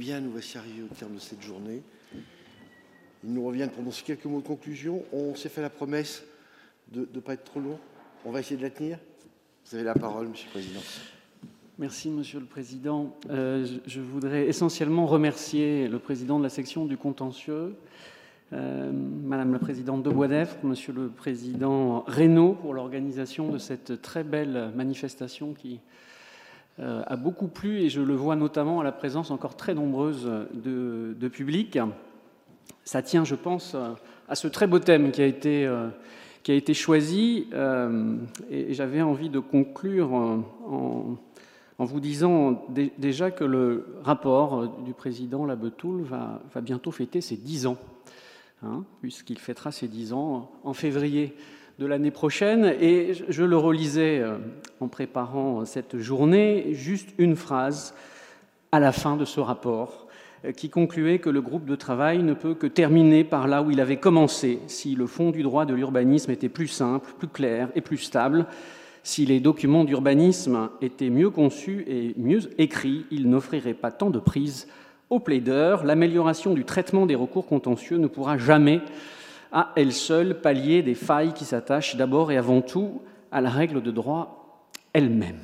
Bien, nous voici arrivés au terme de cette journée. Il nous revient de prononcer quelques mots de conclusion. On s'est fait la promesse de ne pas être trop long. On va essayer de la tenir. Vous avez la parole, Monsieur le Président. Merci, Monsieur le Président. Euh, je voudrais essentiellement remercier le Président de la section du contentieux, euh, Madame la Présidente de Boisdeffre, Monsieur le Président Reynaud pour l'organisation de cette très belle manifestation qui a beaucoup plu et je le vois notamment à la présence encore très nombreuse de, public. Ça tient, je pense, à ce très beau thème qui a été été choisi. Euh, et j'avais envie de conclure en, vous disant déjà que le rapport du président Labetoul va, bientôt fêter ses dix ans, hein, puisqu'il fêtera ses dix ans en février de l'année prochaine. Et je le relisais euh, en préparant cette journée, juste une phrase à la fin de ce rapport euh, qui concluait que le groupe de travail ne peut que terminer par là où il avait commencé, si le fond du droit de l'urbanisme était plus simple, plus clair et plus stable, si les documents d'urbanisme étaient mieux conçus et mieux écrits, ils n'offriraient pas tant de prise aux plaideurs. L'amélioration du traitement des recours contentieux ne pourra jamais, à elle seule, pallier des failles qui s'attachent d'abord et avant tout à la règle de droit elle-même.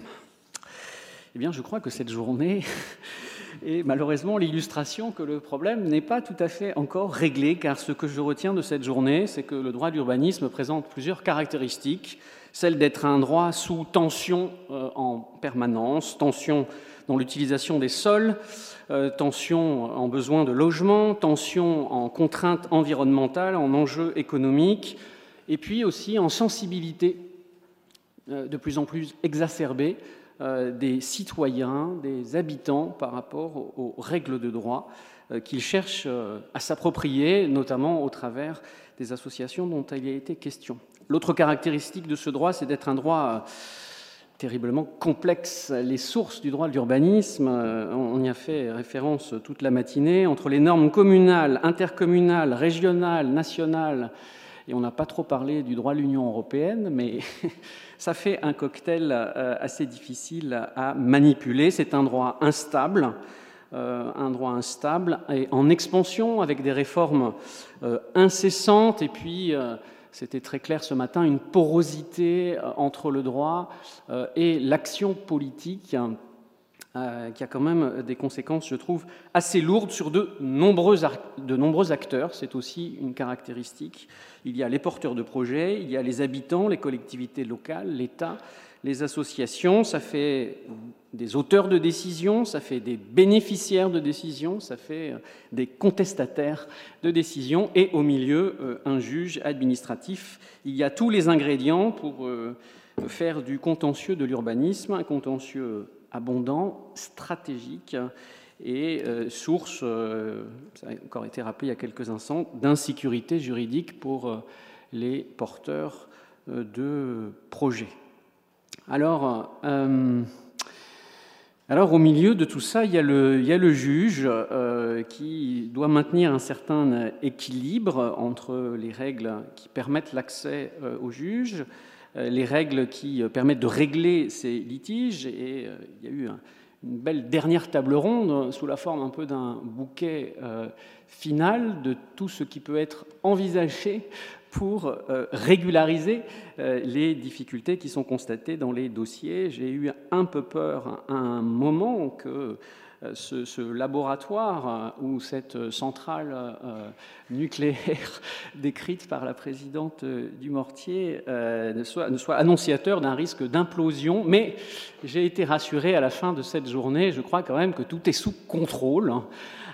Eh bien, je crois que cette journée et malheureusement l'illustration que le problème n'est pas tout à fait encore réglé, car ce que je retiens de cette journée, c'est que le droit de l'urbanisme présente plusieurs caractéristiques, celle d'être un droit sous tension euh, en permanence, tension dans l'utilisation des sols, euh, tension en besoin de logement, tension en contraintes environnementales, en enjeux économiques, et puis aussi en sensibilité euh, de plus en plus exacerbée euh, des citoyens, des habitants par rapport aux, règles de droit euh, qu'ils cherchent à s'approprier, notamment au travers des associations dont il a été question. L'autre caractéristique de ce droit, c'est d'être un droit terriblement complexe. Les sources du droit de l'urbanisme, on y a fait référence toute la matinée, entre les normes communales, intercommunales, régionales, nationales, et on n'a pas trop parlé du droit de l'Union européenne, mais ça fait un cocktail euh, assez difficile à manipuler. C'est un droit instable, euh, un droit instable et en expansion avec des réformes euh, incessantes et puis c'était très clair ce matin, une porosité entre le droit et l'action politique qui a quand même des conséquences, je trouve, assez lourdes sur de nombreux, de nombreux acteurs. C'est aussi une caractéristique il y a les porteurs de projets, il y a les habitants, les collectivités locales, l'État, les associations, ça fait des auteurs de décisions, ça fait des bénéficiaires de décisions, ça fait euh, des contestataires de décisions, et au milieu, euh, un juge administratif. Il y a tous les ingrédients pour euh, faire du contentieux de l'urbanisme un contentieux abondant, stratégique, et source, ça a encore été rappelé il y a quelques instants, d'insécurité juridique pour les porteurs de projets. Alors, alors, au milieu de tout ça, il y a le, il y a le juge qui doit maintenir un certain équilibre entre les règles qui permettent l'accès au juge, les règles qui permettent de régler ces litiges, et il y a eu un, une belle dernière table ronde sous la forme un peu d'un bouquet euh, final de tout ce qui peut être envisagé pour euh, régulariser euh, les difficultés qui sont constatées dans les dossiers. J'ai eu un peu peur à un moment que euh, ce, laboratoire euh, ou cette centrale euh, nucléaire décrite par la présidente du Mortier ne soit, annonciateur d'un risque d'implosion. Mais j'ai été rassuré à la fin de cette journée. Je crois quand même que tout est sous contrôle.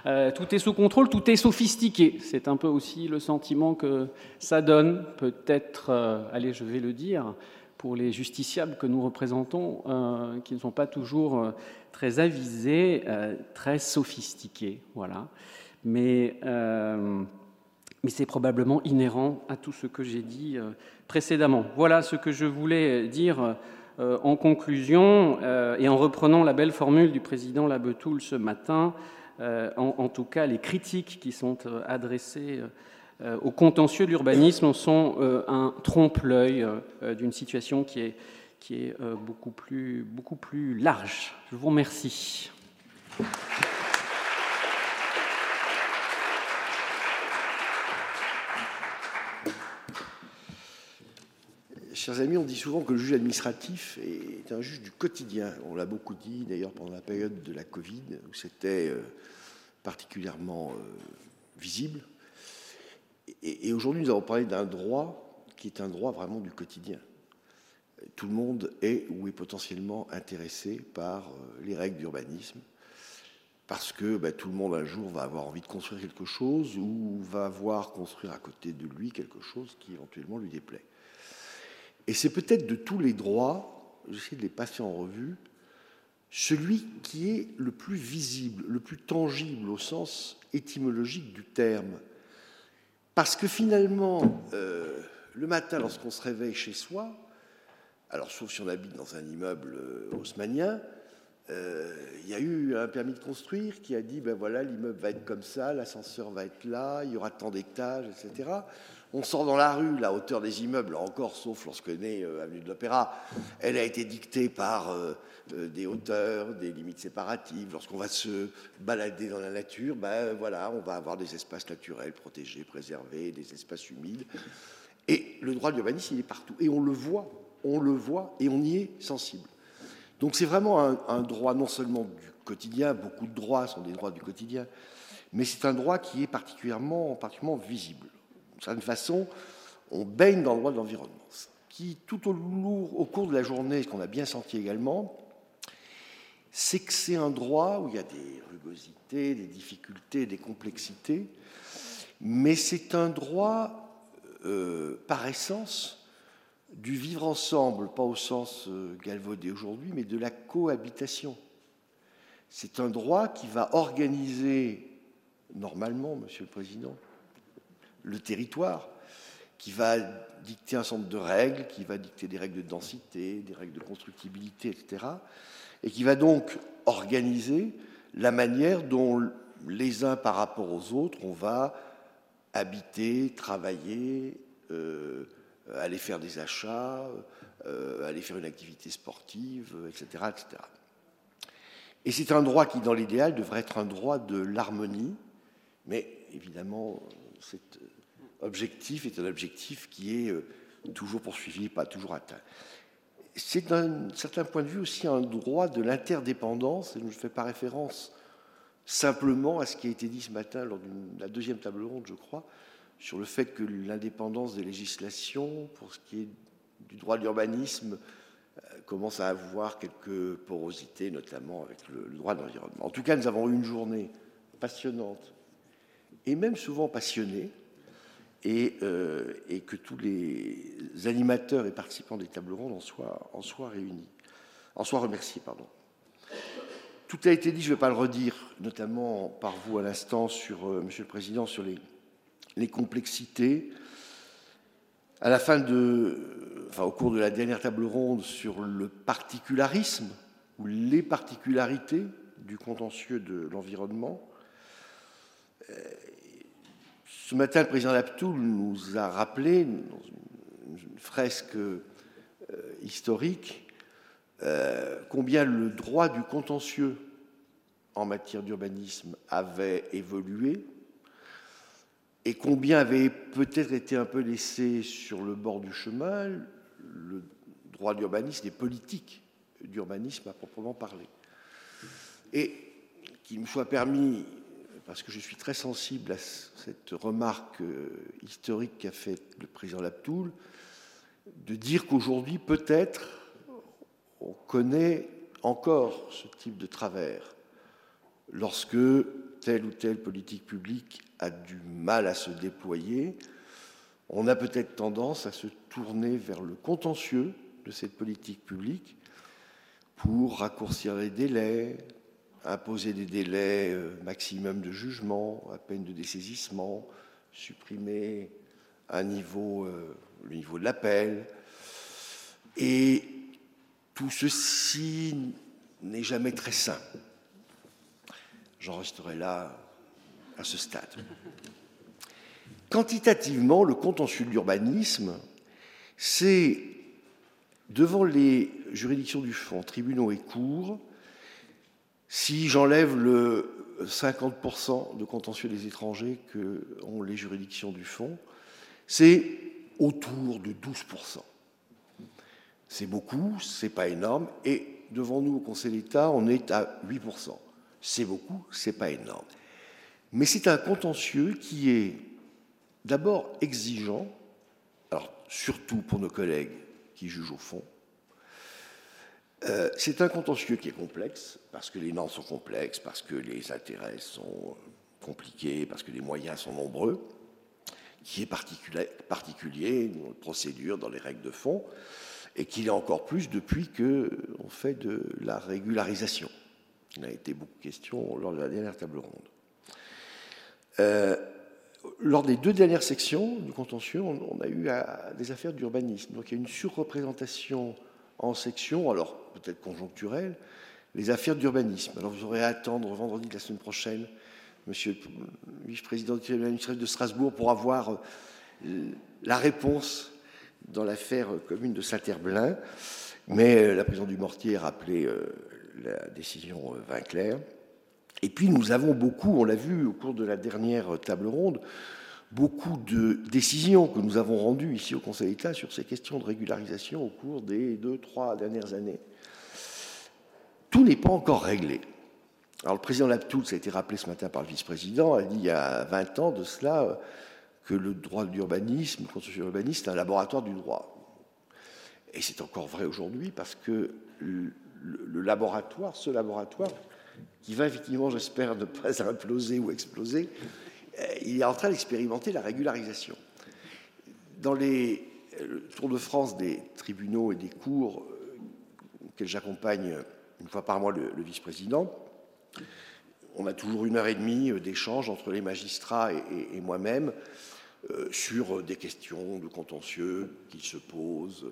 Hein. tout est sous contrôle, tout est sophistiqué. C'est un peu aussi le sentiment que ça donne, peut-être, allez, je vais le dire, pour les justiciables que nous représentons, euh, qui ne sont pas toujours euh, très avisés, euh, très sophistiqués. Voilà. Mais, mais c'est probablement inhérent à tout ce que j'ai dit précédemment. Voilà ce que je voulais dire en conclusion et en reprenant la belle formule du président Labetoul ce matin. En, en, tout cas, les critiques qui sont adressées euh, aux contentieux de l'urbanisme sont euh, un trompe-l'œil euh, d'une situation qui est, qui est beaucoup, plus, beaucoup plus large. Je vous remercie. Chers amis, on dit souvent que le juge administratif est un juge du quotidien. On l'a beaucoup dit d'ailleurs pendant la période de la Covid, où c'était particulièrement visible et, aujourd'hui, nous avons parlé d'un droit qui est un droit vraiment du quotidien. Tout le monde est ou est potentiellement intéressé par euh, les règles d'urbanisme, parce que ben, tout le monde un jour va avoir envie de construire quelque chose ou va voir construire à côté de lui quelque chose qui éventuellement lui déplaît. Et c'est peut-être de tous les droits, j'essaie de les passer en revue, celui qui est le plus visible, le plus tangible au sens étymologique du terme. Parce que finalement, euh, le matin, lorsqu'on se réveille chez soi, alors sauf si on habite dans un immeuble euh, haussmanien, euh, il y a eu un permis de construire qui a dit ben voilà, l'immeuble va être comme ça, l'ascenseur va être là, il y aura tant d'étages, etc. On sort dans la rue, la hauteur des immeubles, encore, sauf lorsque naît euh, Avenue de l'Opéra, elle a été dictée par euh, des hauteurs, des limites séparatives. Lorsqu'on va se balader dans la nature, ben voilà, on va avoir des espaces naturels protégés, préservés, des espaces humides. Et le droit de l'urbanisme, il est partout. Et on le voit, on le voit, et on y est sensible. Donc c'est vraiment un, droit non seulement du quotidien, beaucoup de droits sont des droits du quotidien, mais c'est un droit qui est particulièrement, particulièrement visible. D'une certaine façon, on baigne dans le droit de l'environnement, qui tout au, lourd, au cours de la journée, ce qu'on a bien senti également, c'est que c'est un droit où il y a des rugosités, des difficultés, des complexités, mais c'est un droit euh, par essence du vivre ensemble, pas au sens euh, galvaudé aujourd'hui, mais de la cohabitation. C'est un droit qui va organiser normalement, Monsieur le Président, le territoire, qui va dicter un nombre de règles, qui va dicter des règles de densité, des règles de constructibilité, etc., et qui va donc organiser la manière dont les uns par rapport aux autres, on va habiter, travailler, euh, aller faire des achats, euh, aller faire une activité sportive, etc. etc. Et c'est un droit qui, dans l'idéal, devrait être un droit de l'harmonie, mais évidemment, cet objectif est un objectif qui est euh, toujours poursuivi, pas toujours atteint. C'est d'un certain point de vue aussi un droit de l'interdépendance, et je ne fais pas référence simplement à ce qui a été dit ce matin lors de la deuxième table ronde, je crois, sur le fait que l'indépendance des législations, pour ce qui est du droit de l'urbanisme, euh, commence à avoir quelques porosités, notamment avec le, droit de l'environnement. En tout cas, nous avons eu une journée passionnante et même souvent passionnée, et, euh, et, que tous les animateurs et participants des tables rondes en soient, en soient réunis, en soient remerciés. Pardon. Tout a été dit, je ne vais pas le redire, notamment par vous à l'instant, sur, euh, Monsieur le Président, sur les les complexités. À la fin de, enfin, au cours de la dernière table ronde sur le particularisme ou les particularités du contentieux de l'environnement, euh, ce matin, le président Laptoul nous a rappelé, dans une fresque euh, historique, euh, combien le droit du contentieux en matière d'urbanisme avait évolué, et combien avait peut-être été un peu laissé sur le bord du chemin le droit d'urbanisme, les politiques d'urbanisme à proprement parler. Et qu'il me soit permis, parce que je suis très sensible à cette remarque euh, historique qu'a faite le président Laptoul, de dire qu'aujourd'hui, peut-être, on connaît encore ce type de travers lorsque telle ou telle politique publique a du mal à se déployer, on a peut-être tendance à se tourner vers le contentieux de cette politique publique pour raccourcir les délais, imposer des délais euh, maximum de jugement, à peine de dessaisissement, supprimer un niveau, euh, le niveau de l'appel. Et tout ceci n'est jamais très sain. J'en resterai là à ce stade. Quantitativement, le contentieux de l'urbanisme, c'est devant les juridictions du fond, tribunaux et cours, si j'enlève le 50% de contentieux des étrangers que ont les juridictions du fond, c'est autour de 12%. C'est beaucoup, c'est pas énorme, et devant nous au Conseil d'État, on est à 8%. C'est beaucoup, c'est pas énorme. Mais c'est un contentieux qui est d'abord exigeant, surtout pour nos collègues qui jugent au fond. Euh, c'est un contentieux qui est complexe, parce que les normes sont complexes, parce que les intérêts sont compliqués, parce que les moyens sont nombreux, qui est particulier, particulier dans les procédures, dans les règles de fond, et qu'il est encore plus depuis qu'on fait de la régularisation. Il a été beaucoup question lors de la dernière table ronde. Euh, lors des deux dernières sections du contentieux, on, a eu des affaires d'urbanisme. Donc il y a une surreprésentation en section, alors peut-être conjoncturelle, les affaires d'urbanisme. Alors vous aurez à attendre vendredi de la semaine prochaine, monsieur le vice-président du tribunal administratif de Strasbourg, pour avoir euh, la réponse dans l'affaire commune de Saint-Herblain. Mais euh, la présidente du Mortier a rappelé la décision Vinclair. Et puis nous avons beaucoup, on l'a vu au cours de la dernière table ronde, beaucoup de décisions que nous avons rendues ici au Conseil d'État sur ces questions de régularisation au cours des deux, trois dernières années. Tout n'est pas encore réglé. Alors le président Laptoul, ça a été rappelé ce matin par le vice-président, a dit il y a 20 ans de cela que le droit d'urbanisme, le construction urbaniste, est un laboratoire du droit. Et c'est encore vrai aujourd'hui parce que le laboratoire, ce laboratoire, qui va effectivement, j'espère, ne pas imploser ou exploser, euh, il est en train d'expérimenter la régularisation. Dans les Tours de France des tribunaux et des cours euh, auxquels j'accompagne une fois par mois le, vice-président, on a toujours une heure et demie euh, d'échange entre les magistrats et, moi-même sur des questions de contentieux qui se posent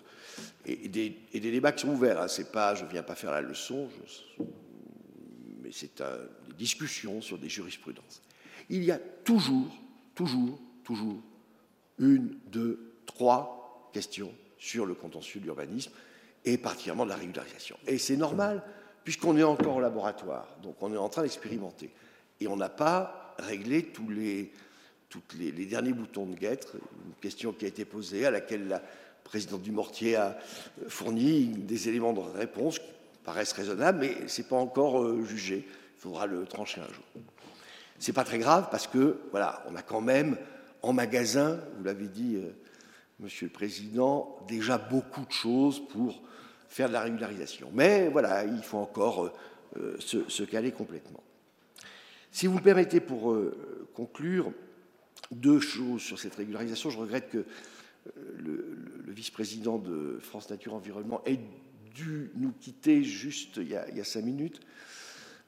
et, des, débats qui sont ouverts. Hein. C'est pas, je viens pas faire la leçon, je, c'est des discussions sur des jurisprudences. Il y a toujours, toujours, toujours une, deux, trois questions sur le contentieux de l'urbanisme et particulièrement de la régularisation. Et c'est normal, puisqu'on est encore au laboratoire, donc on est en train d'expérimenter. Et on n'a pas réglé tous les, derniers boutons de guêtre, une question qui a été posée, à laquelle la présidente du Mortier a fourni des éléments de réponse paraissent raisonnables, mais ce n'est pas encore euh, jugé. Il faudra le trancher un jour. Ce n'est pas très grave parce que, voilà, on a quand même en magasin, vous l'avez dit, euh, Monsieur le Président, déjà beaucoup de choses pour faire de la régularisation. Mais voilà, il faut encore euh, se, caler complètement. Si vous me permettez, pour conclure, deux choses sur cette régularisation. Je regrette que le vice-président de France Nature Environnement ait dû nous quitter juste il y, a, cinq minutes.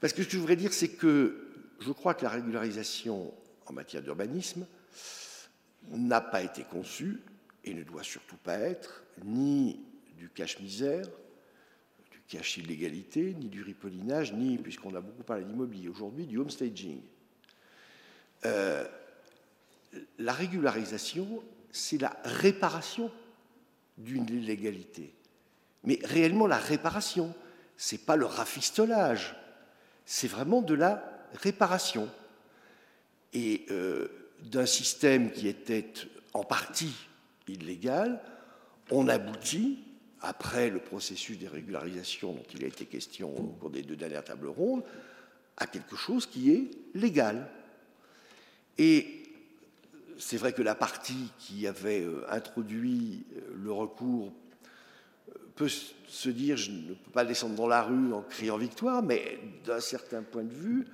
Parce que ce que je voudrais dire, c'est que je crois que la régularisation en matière d'urbanisme n'a pas été conçue, et ne doit surtout pas être, ni du cache-misère, du cache-illégalité, ni du ripollinage, ni, puisqu'on a beaucoup parlé d'immobilier aujourd'hui, du homestaging. Euh, la régularisation, c'est la réparation d'une illégalité. Mais réellement, la réparation, ce n'est pas le rafistolage, c'est vraiment de la réparation. Et euh, d'un système qui était en partie illégal, on aboutit, après le processus des régularisations dont il a été question au cours des deux dernières tables rondes, à quelque chose qui est légal. Et c'est vrai que la partie qui avait euh, introduit euh, le recours peut se dire je ne peux pas descendre dans la rue en criant victoire, mais d'un certain point de vue,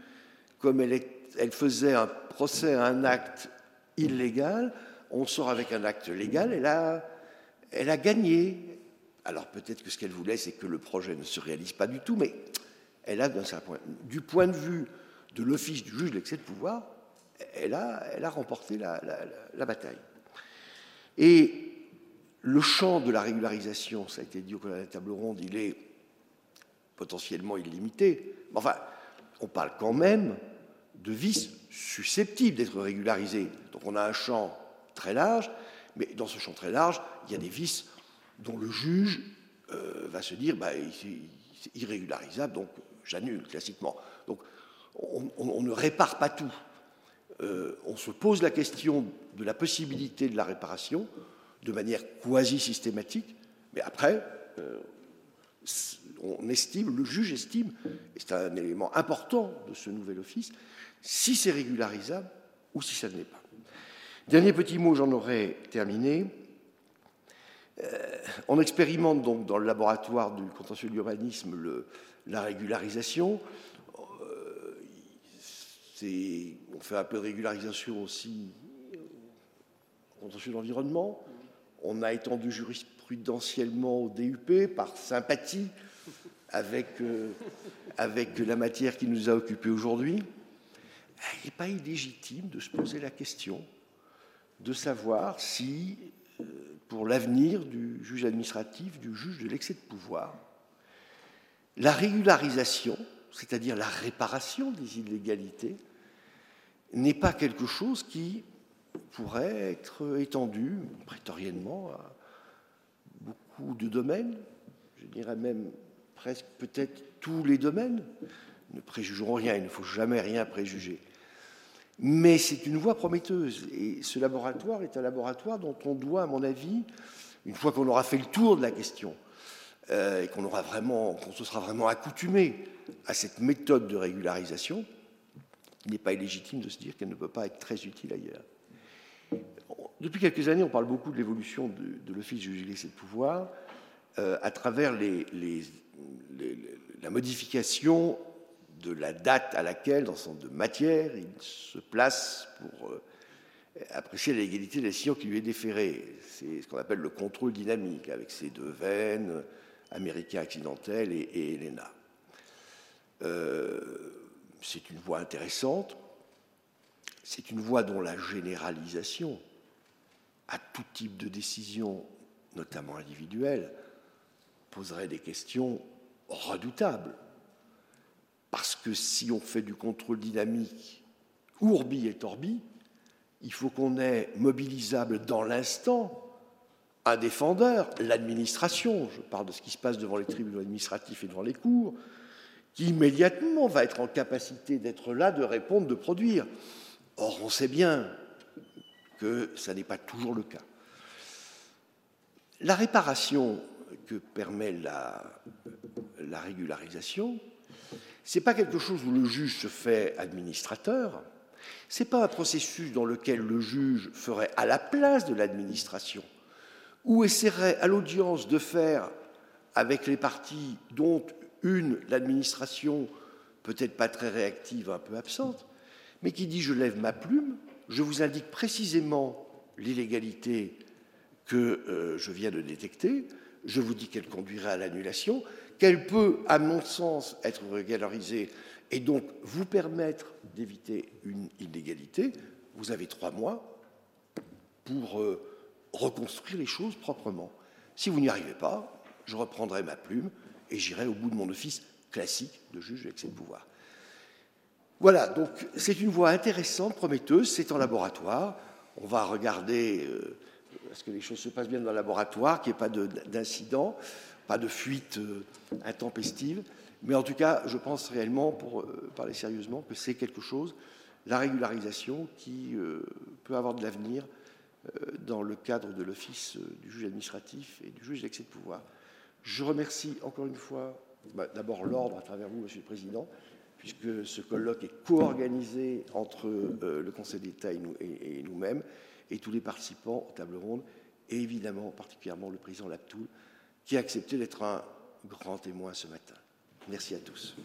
comme elle, elle, faisait un procès à un acte illégal, on sort avec un acte légal, elle a, gagné. Alors peut-être que ce qu'elle voulait, c'est que le projet ne se réalise pas du tout, mais elle a, point, du point de vue de l'office du juge de l'excès de pouvoir, elle a, remporté la, bataille. Et le champ de la régularisation, ça a été dit au cours de la table ronde, il est potentiellement illimité. Enfin, on parle quand même de vices susceptibles d'être régularisés. Donc on a un champ très large, mais dans ce champ très large, il y a des vices dont le juge euh, va se dire bah, c'est irrégularisable, donc j'annule classiquement. Donc on, ne répare pas tout. Euh, on se pose la question de la possibilité de la réparation de manière quasi systématique, mais après, on estime, le juge estime, et c'est un élément important de ce nouvel office, si c'est régularisable ou si ça ne l'est pas. Dernier petit mot, j'en aurais terminé. Euh, on expérimente donc dans le laboratoire du contentieux de l'urbanisme la régularisation. Euh, on fait un peu de régularisation aussi au contentieux de l'environnement. On a étendu jurisprudentiellement au DUP par sympathie avec, euh, avec la matière qui nous a occupés aujourd'hui. Il n'est pas illégitime de se poser la question de savoir si pour l'avenir du juge administratif, du juge de l'excès de pouvoir. La régularisation, c'est-à-dire la réparation des illégalités, n'est pas quelque chose qui pourrait être étendu prétoriennement à beaucoup de domaines, je dirais même presque peut-être tous les domaines. Ne préjugeons rien, il ne faut jamais rien préjuger. Mais c'est une voie prometteuse. Et ce laboratoire est un laboratoire dont on doit, à mon avis, une fois qu'on aura fait le tour de la question, euh, et qu'on aura vraiment, qu'on se sera vraiment accoutumé à cette méthode de régularisation, il n'est pas illégitime de se dire qu'elle ne peut pas être très utile ailleurs. Depuis quelques années, on parle beaucoup de l'évolution de, l'Office du juge de pouvoir euh, à travers la modification de la date à laquelle, dans son de matière, il se place pour euh, apprécier l'égalité des décision qui lui est déférée. C'est ce qu'on appelle le contrôle dynamique, avec ses deux veines, américain accidentel et, et Elena. Euh, c'est une voie intéressante. C'est une voie dont la généralisation à tout type de décision, notamment individuelle, poserait des questions redoutables. Que si on fait du contrôle dynamique ourbi et torbi, il faut qu'on ait mobilisable dans l'instant un défendeur, l'administration, je parle de ce qui se passe devant les tribunaux administratifs et devant les cours, qui immédiatement va être en capacité d'être là, de répondre, de produire. Or, on sait bien que ça n'est pas toujours le cas. La réparation que permet la régularisation, ce n'est pas quelque chose où le juge se fait administrateur, ce n'est pas un processus dans lequel le juge ferait à la place de l'administration, ou essaierait à l'audience de faire avec les parties dont une, l'administration, peut-être pas très réactive, un peu absente, mais qui dit je lève ma plume, je vous indique précisément l'illégalité que euh, je viens de détecter, je vous dis qu'elle conduirait à l'annulation, qu'elle peut, à mon sens, être régularisée et donc vous permettre d'éviter une illégalité, vous avez trois mois pour euh, reconstruire les choses proprement. Si vous n'y arrivez pas, je reprendrai ma plume et j'irai au bout de mon office classique de juge avec ses pouvoirs. Voilà, donc c'est une voie intéressante, prometteuse, c'est en laboratoire. On va regarder euh, est-ce que les choses se passent bien dans le laboratoire, qu'il n'y ait pas d'incident pas de fuite euh, intempestive. Mais en tout cas, je pense réellement, pour euh, parler sérieusement, que c'est quelque chose, la régularisation, qui euh, peut avoir de l'avenir dans le cadre de l'office du juge administratif et du juge d'excès de pouvoir. Je remercie encore une fois bah, d'abord l'ordre à travers vous, Monsieur le Président, puisque ce colloque est co-organisé entre le Conseil d'État et, nous, mêmes et tous les participants aux tables rondes, et évidemment particulièrement le président Laptoul, qui a accepté d'être un grand témoin ce matin. Merci à tous.